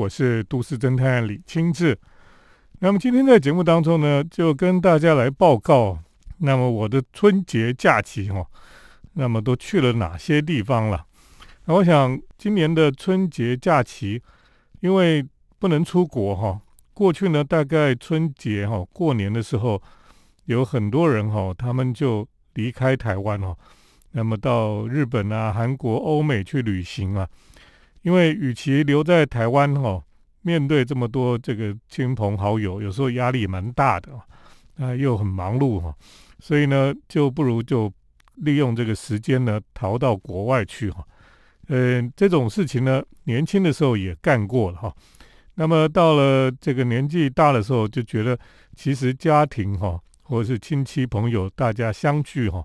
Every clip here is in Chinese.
我是都市侦探李清志。那么今天在节目当中呢，就跟大家来报告，那么我的春节假期哈，那么都去了哪些地方了？那我想今年的春节假期，因为不能出国哈，过去呢大概春节哈过年的时候，有很多人哈，他们就离开台湾哦，那么到日本啊、韩国、欧美去旅行啊。因为与其留在台湾哈，面对这么多这个亲朋好友，有时候压力蛮大的啊，又很忙碌哈，所以呢，就不如就利用这个时间呢，逃到国外去哈。嗯，这种事情呢，年轻的时候也干过了哈。那么到了这个年纪大的时候，就觉得其实家庭哈，或者是亲戚朋友大家相聚哈，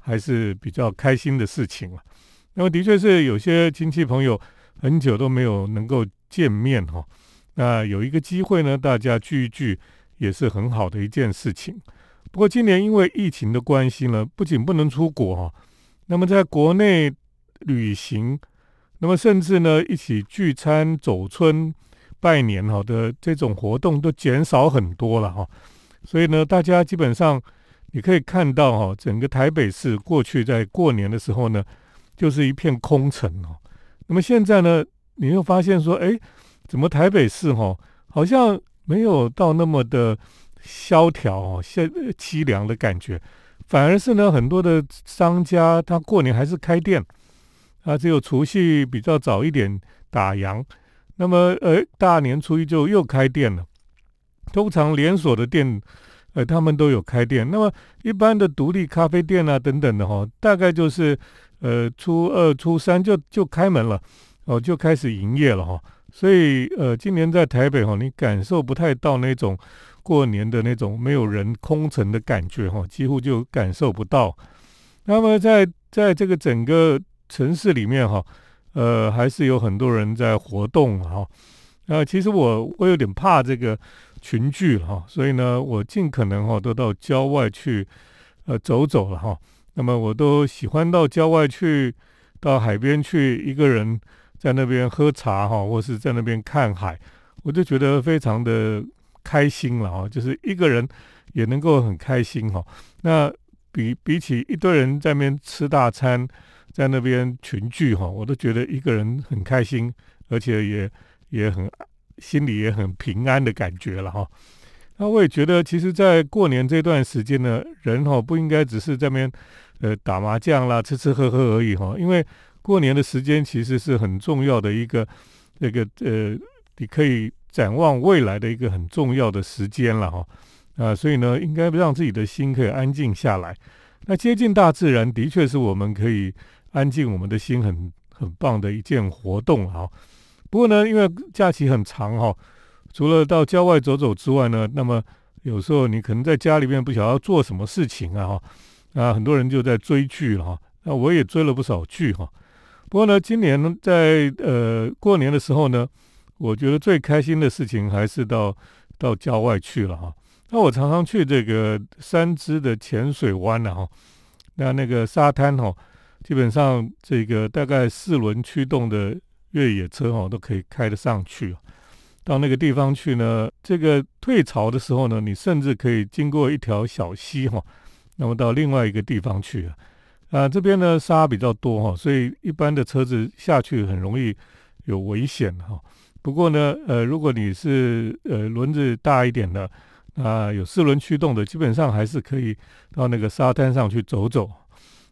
还是比较开心的事情了。那么的确是有些亲戚朋友。很久都没有能够见面哈，那有一个机会呢，大家聚一聚也是很好的一件事情。不过今年因为疫情的关系呢，不仅不能出国哈，那么在国内旅行，那么甚至呢一起聚餐、走村、拜年哈的这种活动都减少很多了哈。所以呢，大家基本上你可以看到哈，整个台北市过去在过年的时候呢，就是一片空城哦。那么现在呢，你又发现说，哎，怎么台北市哈好像没有到那么的萧条哦，现凄凉的感觉，反而是呢，很多的商家他过年还是开店，啊，只有除夕比较早一点打烊，那么呃大年初一就又开店了。通常连锁的店，呃，他们都有开店。那么一般的独立咖啡店啊等等的哈，大概就是。呃，初二、初三就就开门了，哦，就开始营业了哈。所以，呃，今年在台北哈，你感受不太到那种过年的那种没有人空城的感觉哈，几乎就感受不到。那么，在在这个整个城市里面哈，呃，还是有很多人在活动哈。呃其实我我有点怕这个群聚哈，所以呢，我尽可能哈都到郊外去呃走走了哈。那么我都喜欢到郊外去，到海边去，一个人在那边喝茶哈，或是在那边看海，我就觉得非常的开心了哈。就是一个人也能够很开心哈。那比比起一堆人在那边吃大餐，在那边群聚哈，我都觉得一个人很开心，而且也也很心里也很平安的感觉了哈。那我也觉得，其实，在过年这段时间呢，人哈不应该只是在那边。呃，打麻将啦，吃吃喝喝而已哈。因为过年的时间其实是很重要的一个，那个呃，你可以展望未来的一个很重要的时间了哈。啊，所以呢，应该让自己的心可以安静下来。那接近大自然，的确是我们可以安静我们的心很很棒的一件活动哈。不过呢，因为假期很长哈，除了到郊外走走之外呢，那么有时候你可能在家里面不晓得要做什么事情啊哈。啊，很多人就在追剧了哈，那我也追了不少剧哈。不过呢，今年，在呃过年的时候呢，我觉得最开心的事情还是到到郊外去了哈。那我常常去这个三支的浅水湾了哈，那那个沙滩哈，基本上这个大概四轮驱动的越野车哈都可以开得上去。到那个地方去呢，这个退潮的时候呢，你甚至可以经过一条小溪哈。那么到另外一个地方去啊，啊这边呢沙比较多哈，所以一般的车子下去很容易有危险哈。不过呢，呃，如果你是呃轮子大一点的啊，有四轮驱动的，基本上还是可以到那个沙滩上去走走。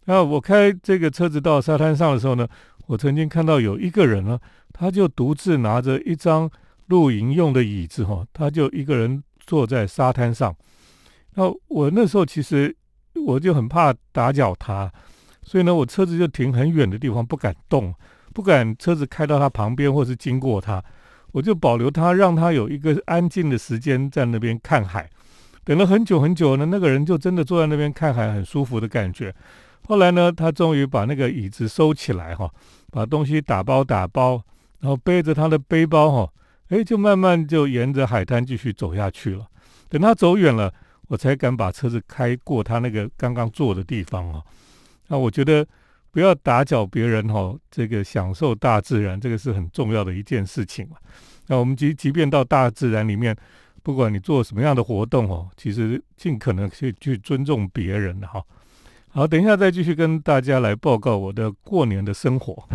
那我开这个车子到沙滩上的时候呢，我曾经看到有一个人呢，他就独自拿着一张露营用的椅子哈，他就一个人坐在沙滩上。那我那时候其实。我就很怕打搅他，所以呢，我车子就停很远的地方，不敢动，不敢车子开到他旁边或是经过他，我就保留他，让他有一个安静的时间在那边看海。等了很久很久呢，那个人就真的坐在那边看海，很舒服的感觉。后来呢，他终于把那个椅子收起来哈，把东西打包打包，然后背着他的背包哈，哎，就慢慢就沿着海滩继续走下去了。等他走远了。我才敢把车子开过他那个刚刚坐的地方啊。那我觉得不要打搅别人哈，这个享受大自然，这个是很重要的一件事情那我们即即便到大自然里面，不管你做什么样的活动哦，其实尽可能去去尊重别人哈。好，等一下再继续跟大家来报告我的过年的生活。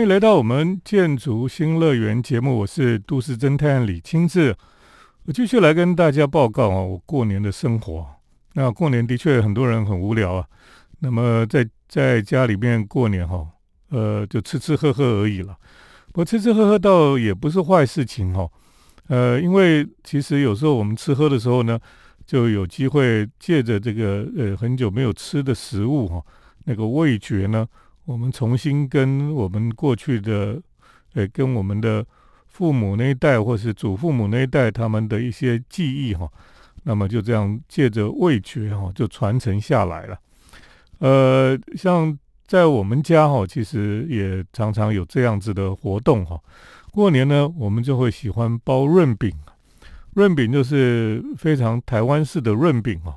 欢迎来到我们建筑新乐园节目，我是都市侦探李清志。我继续来跟大家报告啊，我过年的生活。那过年的确很多人很无聊啊，那么在在家里面过年哈，呃，就吃吃喝喝而已了。不过吃吃喝喝倒也不是坏事情哈，呃，因为其实有时候我们吃喝的时候呢，就有机会借着这个呃很久没有吃的食物哈，那个味觉呢，我们重新跟我们过去的呃跟我们的。父母那一代，或是祖父母那一代，他们的一些记忆哈，那么就这样借着味觉哈，就传承下来了。呃，像在我们家哈，其实也常常有这样子的活动哈。过年呢，我们就会喜欢包润饼，润饼就是非常台湾式的润饼哈。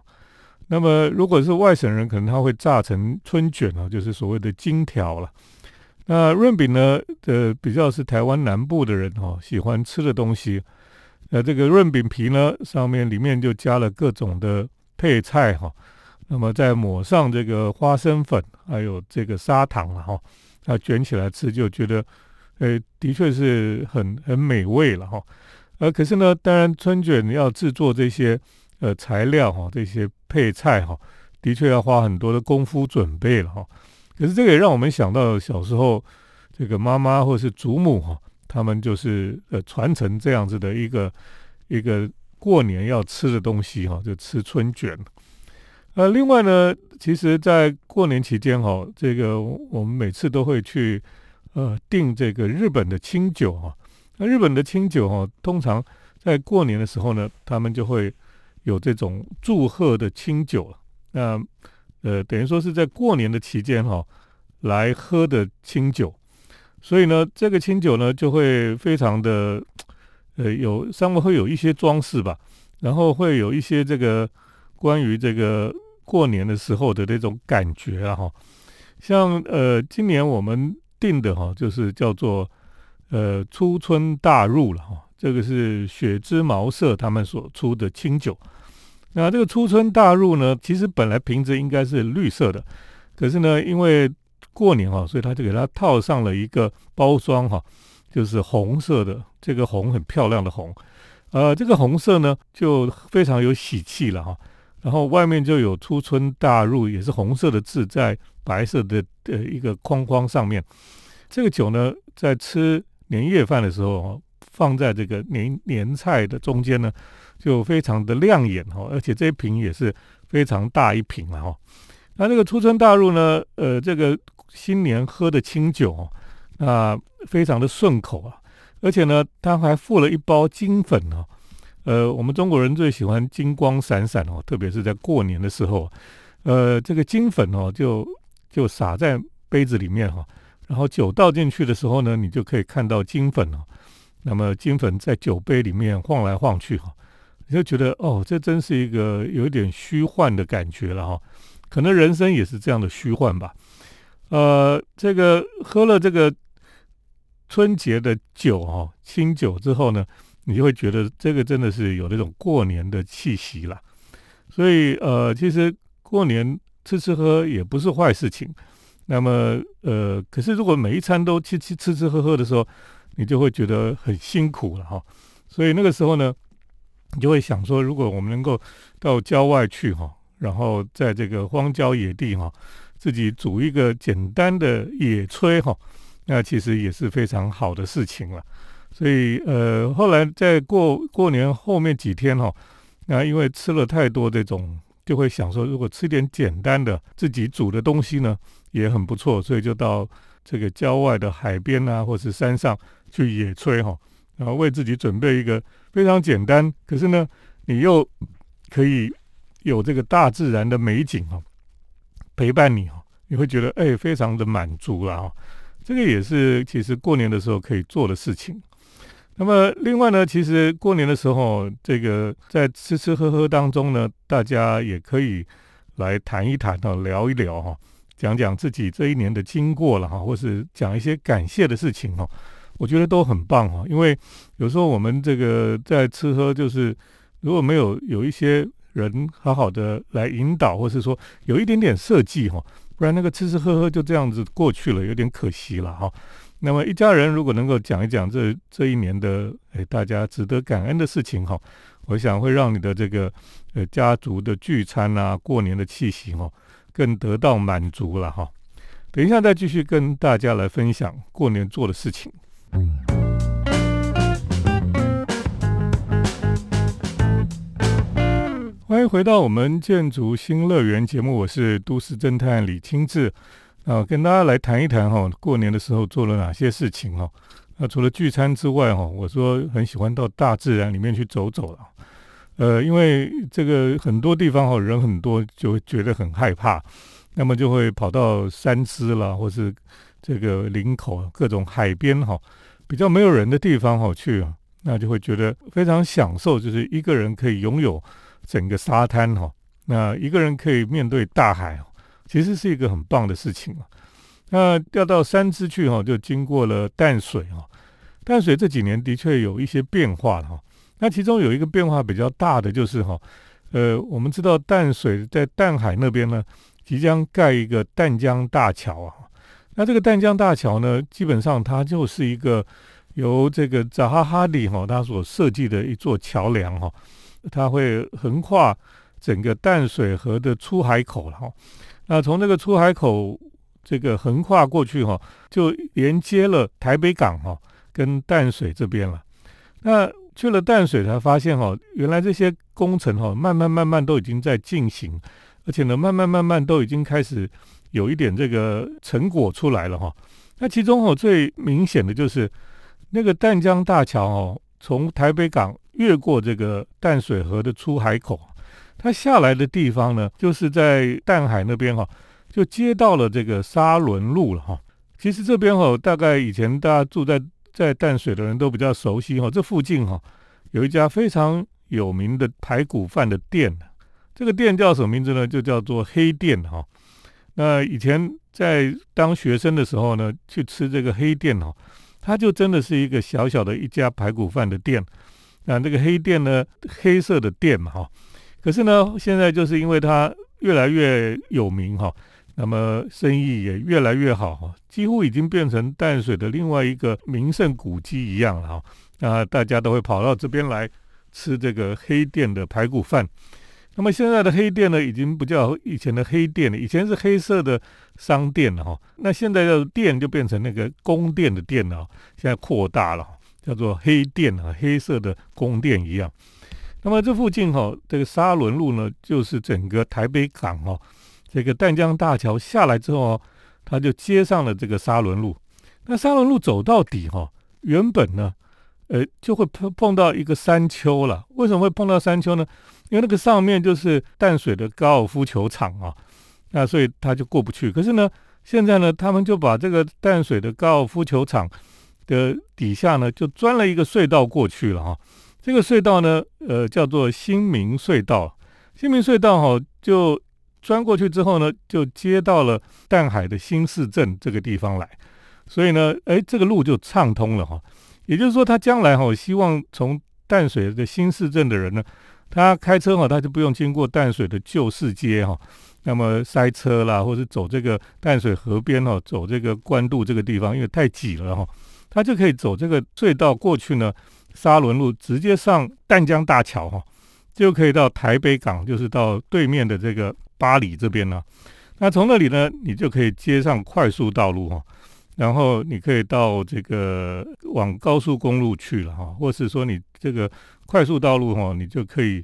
那么如果是外省人，可能他会炸成春卷啊，就是所谓的金条了。那润饼呢？呃，比较是台湾南部的人哈喜欢吃的东西。那这个润饼皮呢，上面里面就加了各种的配菜哈。那么再抹上这个花生粉，还有这个砂糖了哈。那卷起来吃就觉得，呃，的确是很很美味了哈。呃，可是呢，当然春卷要制作这些呃材料哈，这些配菜哈，的确要花很多的功夫准备了哈。可是这个也让我们想到小时候，这个妈妈或是祖母哈，他们就是呃传承这样子的一个一个过年要吃的东西哈，就吃春卷。呃，另外呢，其实，在过年期间哈，这个我们每次都会去呃订这个日本的清酒哈。那日本的清酒哈，通常在过年的时候呢，他们就会有这种祝贺的清酒。那呃，等于说是在过年的期间哈，来喝的清酒，所以呢，这个清酒呢就会非常的，呃，有上面会有一些装饰吧，然后会有一些这个关于这个过年的时候的那种感觉啊哈，像呃，今年我们订的哈，就是叫做呃初春大入了哈，这个是雪之茅舍他们所出的清酒。那这个初春大入呢，其实本来瓶子应该是绿色的，可是呢，因为过年哈，所以他就给它套上了一个包装哈，就是红色的，这个红很漂亮的红，呃，这个红色呢就非常有喜气了哈。然后外面就有初春大入，也是红色的字在白色的呃一个框框上面。这个酒呢，在吃年夜饭的时候，放在这个年年菜的中间呢。就非常的亮眼哈，而且这一瓶也是非常大一瓶了哈。那这个初春大入呢，呃，这个新年喝的清酒，哦那非常的顺口啊，而且呢，它还附了一包金粉哦。呃，我们中国人最喜欢金光闪闪哦，特别是在过年的时候，呃，这个金粉哦，就就撒在杯子里面哈，然后酒倒进去的时候呢，你就可以看到金粉哦。那么金粉在酒杯里面晃来晃去哈。你就觉得哦，这真是一个有点虚幻的感觉了哈，可能人生也是这样的虚幻吧。呃，这个喝了这个春节的酒哈，清酒之后呢，你就会觉得这个真的是有那种过年的气息了。所以呃，其实过年吃吃喝也不是坏事情。那么呃，可是如果每一餐都吃吃吃吃喝喝的时候，你就会觉得很辛苦了哈。所以那个时候呢。你就会想说，如果我们能够到郊外去哈，然后在这个荒郊野地哈，自己煮一个简单的野炊哈，那其实也是非常好的事情了。所以呃，后来在过过年后面几天哈，那因为吃了太多这种，就会想说，如果吃点简单的自己煮的东西呢，也很不错。所以就到这个郊外的海边啊，或是山上去野炊哈。然后为自己准备一个非常简单，可是呢，你又可以有这个大自然的美景哈陪伴你哈，你会觉得哎非常的满足了哈。这个也是其实过年的时候可以做的事情。那么另外呢，其实过年的时候，这个在吃吃喝喝当中呢，大家也可以来谈一谈哈，聊一聊哈，讲讲自己这一年的经过了哈，或是讲一些感谢的事情哈，我觉得都很棒哈。因为有时候我们这个在吃喝，就是如果没有有一些人好好的来引导，或是说有一点点设计哈，不然那个吃吃喝喝就这样子过去了，有点可惜了哈。那么一家人如果能够讲一讲这这一年的诶大家值得感恩的事情哈，我想会让你的这个呃家族的聚餐啊，过年的气息哈，更得到满足了哈。等一下再继续跟大家来分享过年做的事情。欢迎回到我们建筑新乐园节目，我是都市侦探李清志。啊，跟大家来谈一谈哈，过年的时候做了哪些事情哈？那除了聚餐之外哈，我说很喜欢到大自然里面去走走了。呃，因为这个很多地方哈人很多，就会觉得很害怕，那么就会跑到山支啦，或是这个林口各种海边哈，比较没有人的地方哈去，那就会觉得非常享受，就是一个人可以拥有整个沙滩哈，那一个人可以面对大海。其实是一个很棒的事情啊。那调到三支去哈，就经过了淡水哈。淡水这几年的确有一些变化了哈。那其中有一个变化比较大的就是哈，呃，我们知道淡水在淡海那边呢，即将盖一个淡江大桥啊。那这个淡江大桥呢，基本上它就是一个由这个扎哈哈里哈他所设计的一座桥梁哈，它会横跨整个淡水河的出海口了哈。那从这个出海口这个横跨过去哈，就连接了台北港哈跟淡水这边了。那去了淡水才发现哈，原来这些工程哈慢慢慢慢都已经在进行，而且呢慢慢慢慢都已经开始有一点这个成果出来了哈。那其中哦最明显的就是那个淡江大桥哦，从台北港越过这个淡水河的出海口。它下来的地方呢，就是在淡海那边哈，就接到了这个沙仑路了哈。其实这边哈，大概以前大家住在在淡水的人都比较熟悉哈。这附近哈，有一家非常有名的排骨饭的店，这个店叫什么名字呢？就叫做黑店哈。那以前在当学生的时候呢，去吃这个黑店哈，它就真的是一个小小的一家排骨饭的店。那这个黑店呢，黑色的店嘛哈。可是呢，现在就是因为它越来越有名哈，那么生意也越来越好哈，几乎已经变成淡水的另外一个名胜古迹一样了哈。那大家都会跑到这边来吃这个黑店的排骨饭。那么现在的黑店呢，已经不叫以前的黑店了，以前是黑色的商店了哈。那现在的店就变成那个宫殿的店了，现在扩大了，叫做黑店啊，黑色的宫殿一样。那么这附近哈，这个沙仑路呢，就是整个台北港哦，这个淡江大桥下来之后，它就接上了这个沙仑路。那沙仑路走到底哈，原本呢，呃，就会碰碰到一个山丘了。为什么会碰到山丘呢？因为那个上面就是淡水的高尔夫球场啊，那所以他就过不去。可是呢，现在呢，他们就把这个淡水的高尔夫球场的底下呢，就钻了一个隧道过去了哈。这个隧道呢，呃，叫做新民隧道。新民隧道哈，就钻过去之后呢，就接到了淡海的新市镇这个地方来。所以呢，哎，这个路就畅通了哈。也就是说，他将来哈，希望从淡水的新市镇的人呢，他开车哈，他就不用经过淡水的旧市街哈，那么塞车啦，或者走这个淡水河边哈，走这个关渡这个地方，因为太挤了哈，他就可以走这个隧道过去呢。沙仑路直接上淡江大桥哈，就可以到台北港，就是到对面的这个巴黎这边了。那从那里呢，你就可以接上快速道路哈，然后你可以到这个往高速公路去了哈，或是说你这个快速道路哈，你就可以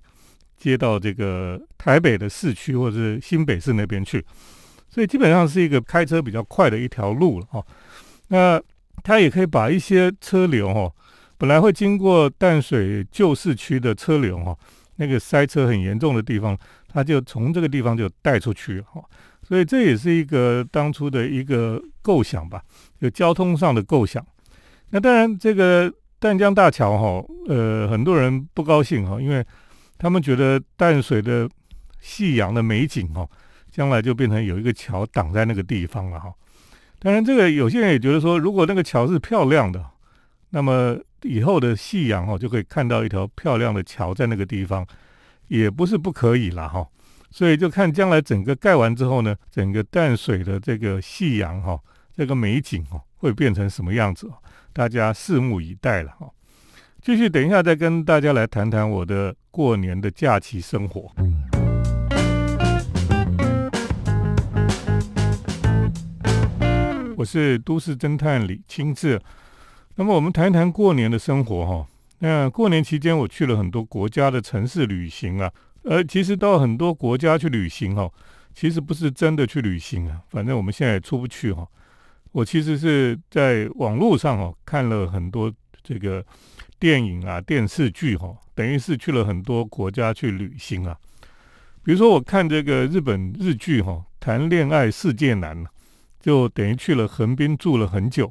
接到这个台北的市区或者是新北市那边去。所以基本上是一个开车比较快的一条路了哈。那它也可以把一些车流哈。本来会经过淡水旧市区的车流哈，那个塞车很严重的地方，他就从这个地方就带出去哈，所以这也是一个当初的一个构想吧，就交通上的构想。那当然，这个淡江大桥哈，呃，很多人不高兴哈，因为他们觉得淡水的夕阳的美景哈，将来就变成有一个桥挡在那个地方了哈。当然，这个有些人也觉得说，如果那个桥是漂亮的，那么以后的夕阳哦就可以看到一条漂亮的桥在那个地方，也不是不可以了哈。所以就看将来整个盖完之后呢，整个淡水的这个夕阳哈，这个美景哦会变成什么样子哦？大家拭目以待了哈。继续等一下再跟大家来谈谈我的过年的假期生活。我是都市侦探李清志。那么我们谈一谈过年的生活哈。那过年期间我去了很多国家的城市旅行啊。呃，其实到很多国家去旅行哈，其实不是真的去旅行啊。反正我们现在也出不去哈。我其实是在网络上哦看了很多这个电影啊、电视剧哈，等于是去了很多国家去旅行啊。比如说我看这个日本日剧哈，《谈恋爱世界难》。就等于去了横滨住了很久，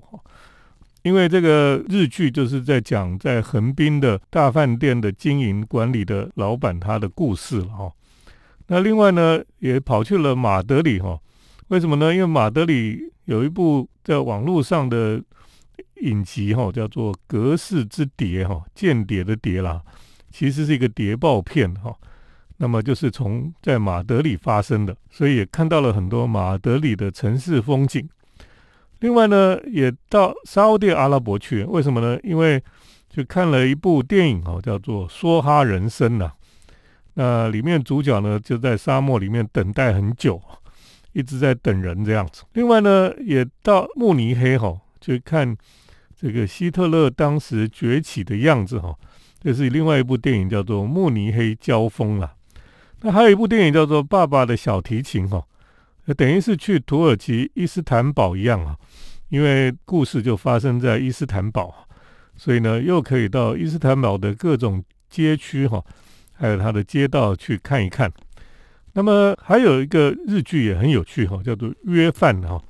因为这个日剧就是在讲在横滨的大饭店的经营管理的老板他的故事了哈。那另外呢，也跑去了马德里哈，为什么呢？因为马德里有一部在网络上的影集哈，叫做《格式之谍》哈，间谍的谍啦，其实是一个谍报片哈。那么就是从在马德里发生的，所以也看到了很多马德里的城市风景。另外呢，也到沙地阿拉伯去，为什么呢？因为就看了一部电影哦，叫做《梭哈人生》呐。那里面主角呢就在沙漠里面等待很久，一直在等人这样子。另外呢，也到慕尼黑哈，去看这个希特勒当时崛起的样子哈。这是另外一部电影，叫做《慕尼黑交锋》了。那还有一部电影叫做《爸爸的小提琴》哈，等于是去土耳其伊斯坦堡一样啊，因为故事就发生在伊斯坦堡，所以呢又可以到伊斯坦堡的各种街区哈，还有它的街道去看一看。那么还有一个日剧也很有趣哈，叫做《约饭》哈，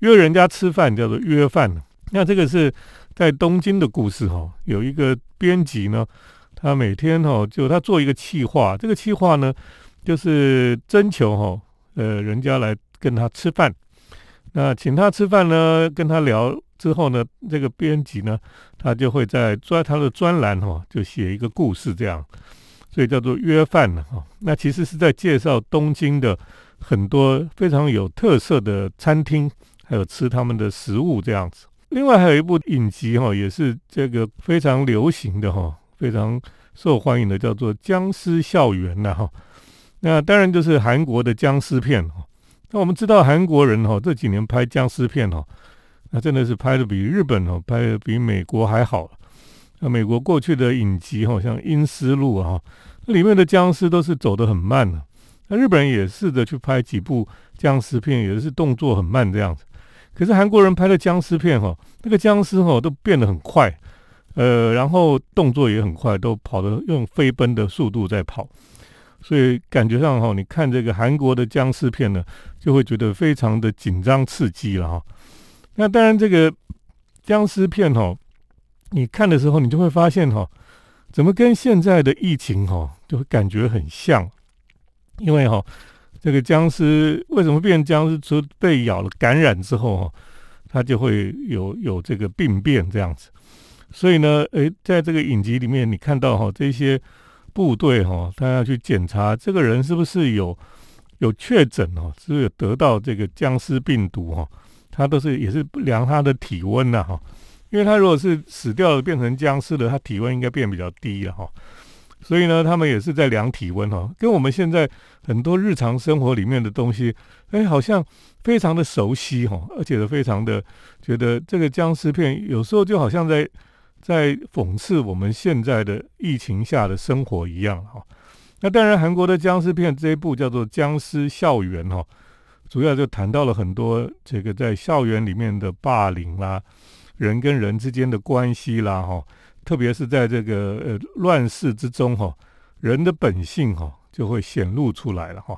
约人家吃饭叫做约饭。那这个是在东京的故事哈，有一个编辑呢。他每天哈就他做一个企划，这个企划呢就是征求哈呃人家来跟他吃饭，那请他吃饭呢，跟他聊之后呢，这个编辑呢他就会在专他的专栏哈就写一个故事这样，所以叫做约饭呢哈。那其实是在介绍东京的很多非常有特色的餐厅，还有吃他们的食物这样子。另外还有一部影集哈，也是这个非常流行的哈。非常受欢迎的叫做《僵尸校园》呐哈，那当然就是韩国的僵尸片哈。那我们知道韩国人哈这几年拍僵尸片哈，那真的是拍的比日本哦拍的比美国还好。那美国过去的影集哈，像《阴尸路》啊，里面的僵尸都是走得很慢的。那日本人也试着去拍几部僵尸片，也是动作很慢这样子。可是韩国人拍的僵尸片哈，那个僵尸哈都变得很快。呃，然后动作也很快，都跑的用飞奔的速度在跑，所以感觉上哈，你看这个韩国的僵尸片呢，就会觉得非常的紧张刺激了哈。那当然，这个僵尸片哈，你看的时候，你就会发现哈，怎么跟现在的疫情哈，就会感觉很像，因为哈，这个僵尸为什么变僵尸？说被咬了感染之后哈，它就会有有这个病变这样子。所以呢，诶，在这个影集里面，你看到哈这些部队哈，他要去检查这个人是不是有有确诊哦，是不是得到这个僵尸病毒哈，他都是也是量他的体温呐哈，因为他如果是死掉了变成僵尸的，他体温应该变比较低了哈，所以呢，他们也是在量体温哈，跟我们现在很多日常生活里面的东西，哎，好像非常的熟悉哈，而且非常的觉得这个僵尸片有时候就好像在。在讽刺我们现在的疫情下的生活一样哈，那当然韩国的僵尸片这一部叫做《僵尸校园》哈，主要就谈到了很多这个在校园里面的霸凌啦，人跟人之间的关系啦哈，特别是在这个呃乱世之中哈，人的本性哈就会显露出来了哈，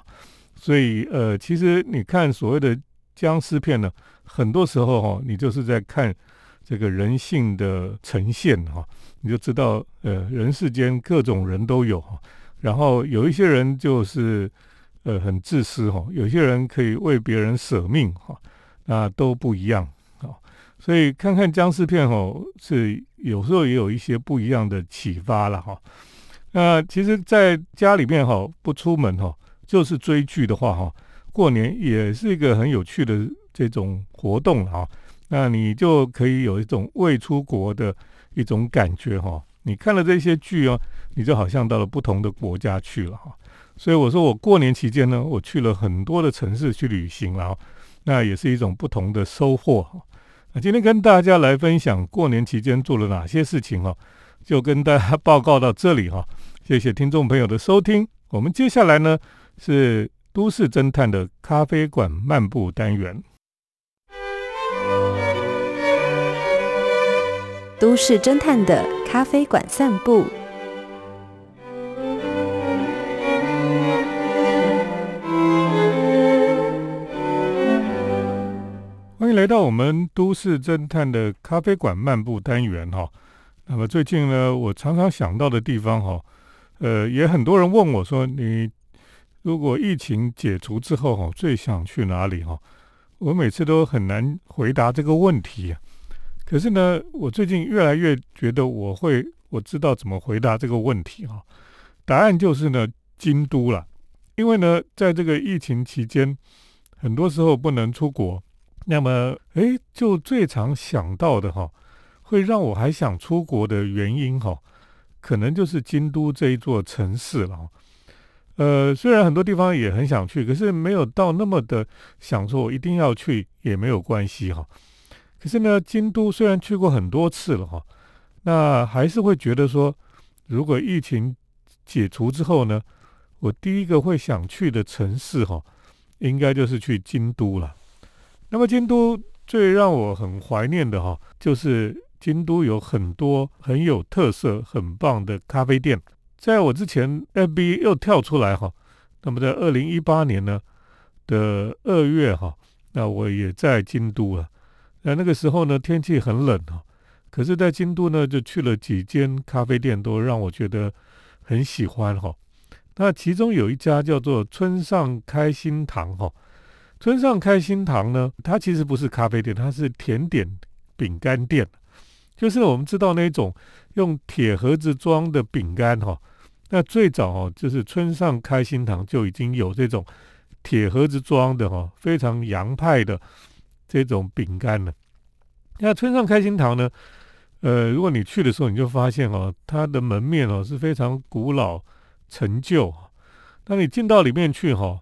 所以呃其实你看所谓的僵尸片呢，很多时候哈你就是在看。这个人性的呈现哈，你就知道，呃，人世间各种人都有哈。然后有一些人就是，呃很自私哈，有些人可以为别人舍命哈，那都不一样啊。所以看看僵尸片哦，是有时候也有一些不一样的启发了哈。那其实在家里面哈，不出门哈，就是追剧的话哈，过年也是一个很有趣的这种活动哈。那你就可以有一种未出国的一种感觉哈。你看了这些剧哦，你就好像到了不同的国家去了哈。所以我说，我过年期间呢，我去了很多的城市去旅行了，那也是一种不同的收获哈。那今天跟大家来分享过年期间做了哪些事情哈，就跟大家报告到这里哈。谢谢听众朋友的收听。我们接下来呢是都市侦探的咖啡馆漫步单元。都市侦探的咖啡馆散步。欢迎来到我们都市侦探的咖啡馆漫步单元哈。那么最近呢，我常常想到的地方哈，呃，也很多人问我说，你如果疫情解除之后哈，最想去哪里哈？我每次都很难回答这个问题。可是呢，我最近越来越觉得我会我知道怎么回答这个问题哈。答案就是呢，京都了。因为呢，在这个疫情期间，很多时候不能出国，那么诶，就最常想到的哈，会让我还想出国的原因哈，可能就是京都这一座城市了。呃，虽然很多地方也很想去，可是没有到那么的想说，我一定要去也没有关系哈。可是呢，京都虽然去过很多次了哈，那还是会觉得说，如果疫情解除之后呢，我第一个会想去的城市哈，应该就是去京都了。那么京都最让我很怀念的哈，就是京都有很多很有特色、很棒的咖啡店。在我之前，FB 又跳出来哈，那么在二零一八年呢的二月哈，那我也在京都了。那那个时候呢，天气很冷哦，可是，在京都呢，就去了几间咖啡店，都让我觉得很喜欢哈。那其中有一家叫做村上开心堂哈，村上开心堂呢，它其实不是咖啡店，它是甜点饼干店，就是我们知道那种用铁盒子装的饼干哈。那最早哦，就是村上开心堂就已经有这种铁盒子装的哈，非常洋派的。这种饼干呢，那村上开心堂呢？呃，如果你去的时候，你就发现哦，它的门面哦是非常古老陈旧。那你进到里面去哈，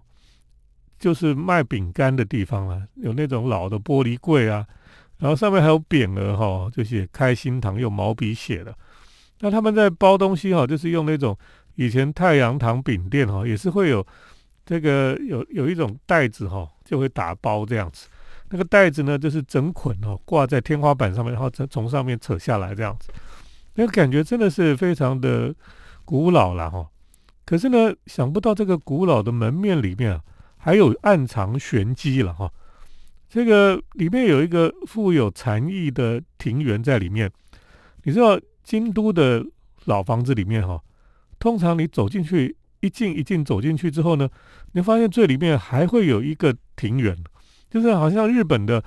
就是卖饼干的地方啊，有那种老的玻璃柜啊，然后上面还有匾额哈，就写开心堂，用毛笔写的。那他们在包东西哈，就是用那种以前太阳糖饼店哈，也是会有这个有有一种袋子哈，就会打包这样子。那个袋子呢，就是整捆哦，挂在天花板上面，然后从从上面扯下来这样子，那个感觉真的是非常的古老了哈。可是呢，想不到这个古老的门面里面啊，还有暗藏玄机了哈。这个里面有一个富有禅意的庭园在里面。你知道京都的老房子里面哈，通常你走进去一进一进走进去之后呢，你发现最里面还会有一个庭园。就是好像日本的，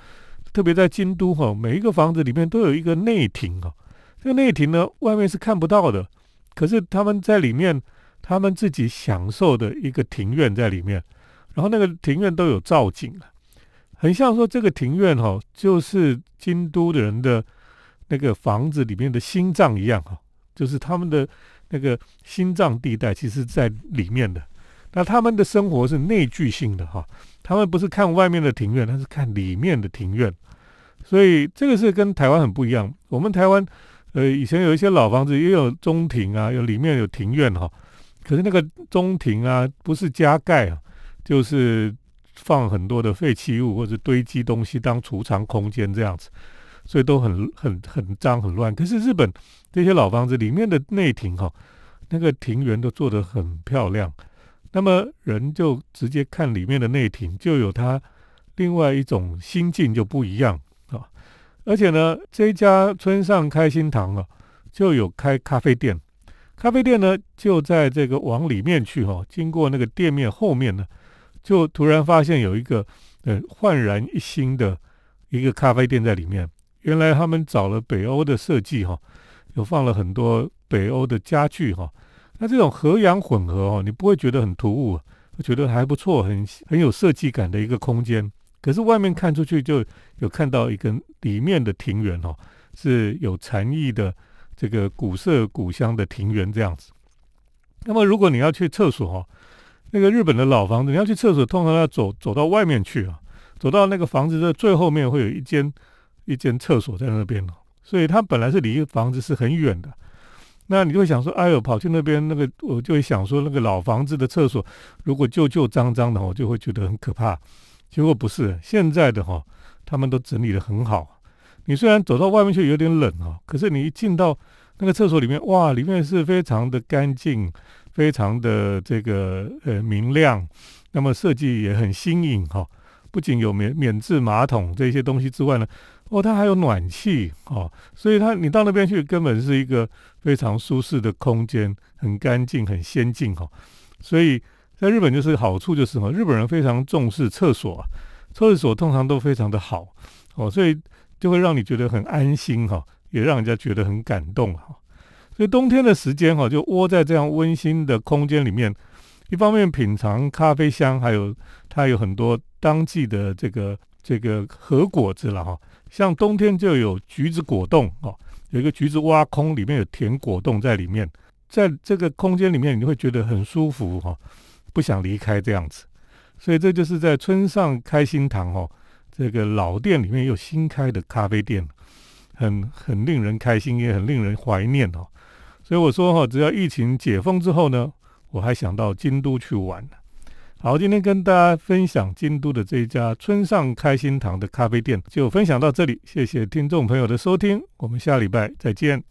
特别在京都哈，每一个房子里面都有一个内庭哈。这个内庭呢，外面是看不到的，可是他们在里面，他们自己享受的一个庭院在里面。然后那个庭院都有造景啊，很像说这个庭院哈，就是京都的人的那个房子里面的心脏一样哈，就是他们的那个心脏地带，其实在里面的。那他们的生活是内聚性的哈。他们不是看外面的庭院，他是看里面的庭院，所以这个是跟台湾很不一样。我们台湾，呃，以前有一些老房子也有中庭啊，有里面有庭院哈，可是那个中庭啊，不是加盖啊，就是放很多的废弃物或者堆积东西当储藏空间这样子，所以都很很很脏很乱。可是日本这些老房子里面的内庭哈，那个庭园都做得很漂亮。那么人就直接看里面的内庭，就有他另外一种心境就不一样啊。而且呢，这家村上开心堂啊，就有开咖啡店。咖啡店呢，就在这个往里面去哈，经过那个店面后面呢，就突然发现有一个呃焕然一新的一个咖啡店在里面。原来他们找了北欧的设计哈，有放了很多北欧的家具哈。那这种和洋混合哦，你不会觉得很突兀，觉得还不错，很很有设计感的一个空间。可是外面看出去就有看到一个里面的庭园哦，是有禅意的这个古色古香的庭园这样子。那么如果你要去厕所哈，那个日本的老房子，你要去厕所，通常要走走到外面去啊，走到那个房子的最后面会有一间。一间厕所在那边哦，所以它本来是离房子是很远的。那你就会想说，哎呦，跑去那边那个，我就会想说，那个老房子的厕所如果旧旧脏脏的，我就会觉得很可怕。结果不是，现在的哈，他们都整理的很好。你虽然走到外面去有点冷哦，可是你一进到那个厕所里面，哇，里面是非常的干净，非常的这个呃明亮，那么设计也很新颖哈。不仅有免免治马桶这些东西之外呢。哦，它还有暖气哦，所以它你到那边去根本是一个非常舒适的空间，很干净、很先进哈。所以在日本就是好处就是什么，日本人非常重视厕所，厕所通常都非常的好哦，所以就会让你觉得很安心哈，也让人家觉得很感动哈。所以冬天的时间哈，就窝在这样温馨的空间里面，一方面品尝咖啡香，还有它有很多当季的这个这个和果子了哈。像冬天就有橘子果冻哦，有一个橘子挖空，里面有甜果冻在里面，在这个空间里面你会觉得很舒服哈，不想离开这样子。所以这就是在村上开心堂哦，这个老店里面有新开的咖啡店，很很令人开心，也很令人怀念哦。所以我说哈，只要疫情解封之后呢，我还想到京都去玩。好，今天跟大家分享京都的这一家村上开心堂的咖啡店，就分享到这里。谢谢听众朋友的收听，我们下礼拜再见。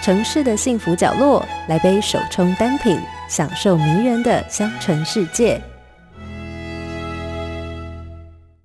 城市的幸福角落，来杯手冲单品，享受迷人的香醇世界。